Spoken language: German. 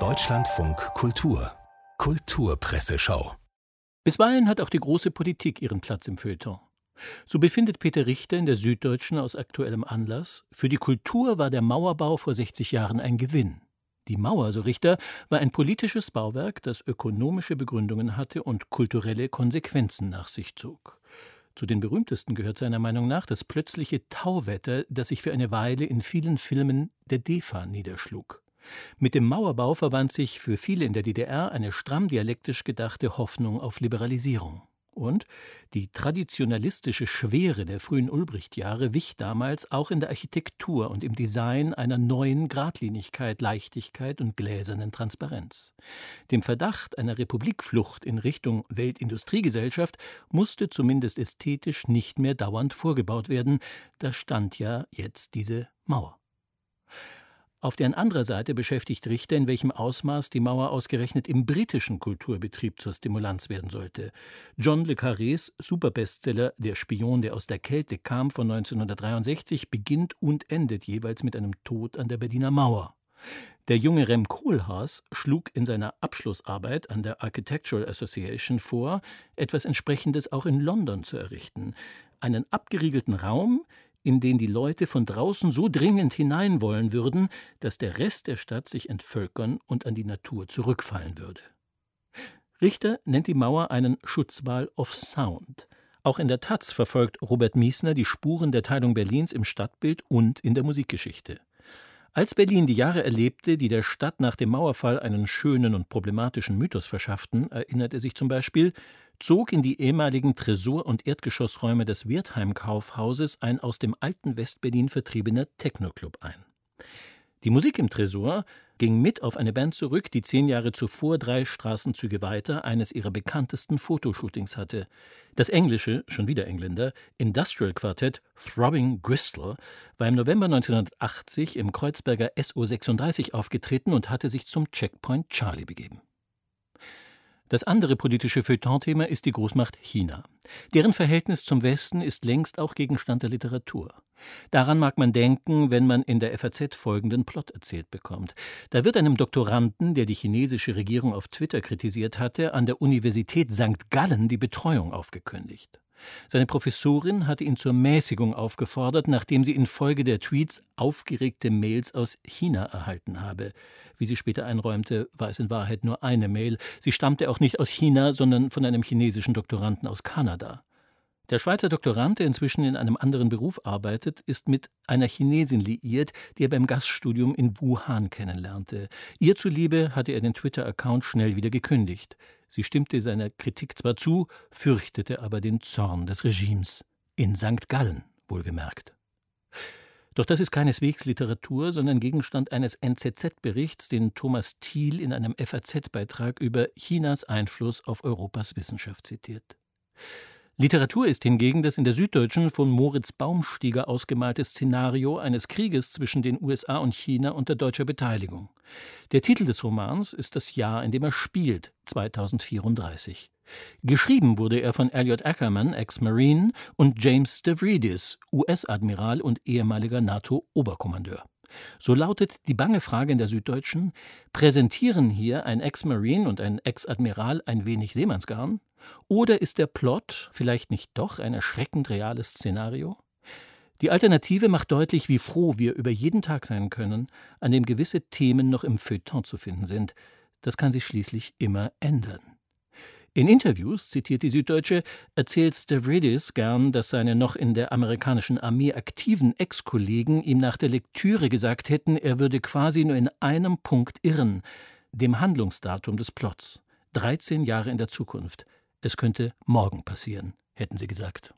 Deutschlandfunk Kultur Kulturpresseschau Bisweilen hat auch die große Politik ihren Platz im Feuilleton. So befindet Peter Richter in der Süddeutschen aus aktuellem Anlass, für die Kultur war der Mauerbau vor 60 Jahren ein Gewinn. Die Mauer, so Richter, war ein politisches Bauwerk, das ökonomische Begründungen hatte und kulturelle Konsequenzen nach sich zog. Zu den berühmtesten gehört seiner Meinung nach das plötzliche Tauwetter, das sich für eine Weile in vielen Filmen der DEFA niederschlug. Mit dem Mauerbau verwand sich für viele in der DDR eine stramm dialektisch gedachte Hoffnung auf Liberalisierung. Und die traditionalistische Schwere der frühen Ulbricht-Jahre wich damals auch in der Architektur und im Design einer neuen Gradlinigkeit, Leichtigkeit und gläsernen Transparenz. Dem Verdacht einer Republikflucht in Richtung Weltindustriegesellschaft musste zumindest ästhetisch nicht mehr dauernd vorgebaut werden. Da stand ja jetzt diese Mauer. Auf deren anderer Seite beschäftigt Richter, in welchem Ausmaß die Mauer ausgerechnet im britischen Kulturbetrieb zur Stimulanz werden sollte. John le Carrés Superbestseller Der Spion, der aus der Kälte kam von 1963 beginnt und endet jeweils mit einem Tod an der Berliner Mauer. Der junge Rem Koolhaas schlug in seiner Abschlussarbeit an der Architectural Association vor, etwas Entsprechendes auch in London zu errichten. Einen abgeriegelten Raum, in den die Leute von draußen so dringend hinein wollen würden, dass der Rest der Stadt sich entvölkern und an die Natur zurückfallen würde. Richter nennt die Mauer einen Schutzwall of Sound. Auch in der Taz verfolgt Robert Miesner die Spuren der Teilung Berlins im Stadtbild und in der Musikgeschichte. Als Berlin die Jahre erlebte, die der Stadt nach dem Mauerfall einen schönen und problematischen Mythos verschafften, erinnert er sich zum Beispiel, zog in die ehemaligen Tresor- und Erdgeschossräume des Wertheim-Kaufhauses ein aus dem alten Westberlin vertriebener Techno-Club ein. Die Musik im Tresor ging mit auf eine Band zurück, die zehn Jahre zuvor drei Straßenzüge weiter eines ihrer bekanntesten Fotoshootings hatte. Das englische, schon wieder Engländer, Industrial Quartett Throbbing Gristle war im November 1980 im Kreuzberger SO36 aufgetreten und hatte sich zum Checkpoint Charlie begeben. Das andere politische Feuilleton-Thema ist die Großmacht China. Deren Verhältnis zum Westen ist längst auch Gegenstand der Literatur. Daran mag man denken, wenn man in der FAZ folgenden Plot erzählt bekommt. Da wird einem Doktoranden, der die chinesische Regierung auf Twitter kritisiert hatte, an der Universität St. Gallen die Betreuung aufgekündigt. Seine Professorin hatte ihn zur Mäßigung aufgefordert, nachdem sie infolge der Tweets aufgeregte Mails aus China erhalten habe. Wie sie später einräumte, war es in Wahrheit nur eine Mail. Sie stammte auch nicht aus China, sondern von einem chinesischen Doktoranden aus Kanada. Der Schweizer Doktorand, der inzwischen in einem anderen Beruf arbeitet, ist mit einer Chinesin liiert, die er beim Gaststudium in Wuhan kennenlernte. Ihr zuliebe hatte er den Twitter-Account schnell wieder gekündigt. Sie stimmte seiner Kritik zwar zu, fürchtete aber den Zorn des Regimes. In St. Gallen, wohlgemerkt. Doch das ist keineswegs Literatur, sondern Gegenstand eines NZZ-Berichts, den Thomas Thiel in einem FAZ-Beitrag über Chinas Einfluss auf Europas Wissenschaft zitiert. Literatur ist hingegen das in der Süddeutschen von Moritz Baumstieger ausgemalte Szenario eines Krieges zwischen den USA und China unter deutscher Beteiligung. Der Titel des Romans ist das Jahr, in dem er spielt, 2034. Geschrieben wurde er von Elliot Ackerman, Ex-Marine, und James Stavridis, US-Admiral und ehemaliger NATO-Oberkommandeur. So lautet die bange Frage in der Süddeutschen: Präsentieren hier ein Ex-Marine und ein Ex-Admiral ein wenig Seemannsgarn? Oder ist der Plot vielleicht nicht doch ein erschreckend reales Szenario? Die Alternative macht deutlich, wie froh wir über jeden Tag sein können, an dem gewisse Themen noch im Feuilleton zu finden sind. Das kann sich schließlich immer ändern. In Interviews, zitiert die Süddeutsche, erzählt Stavridis gern, dass seine noch in der amerikanischen Armee aktiven Ex-Kollegen ihm nach der Lektüre gesagt hätten, er würde quasi nur in einem Punkt irren, dem Handlungsdatum des Plots. 13 Jahre in der Zukunft. Es könnte morgen passieren, hätten sie gesagt.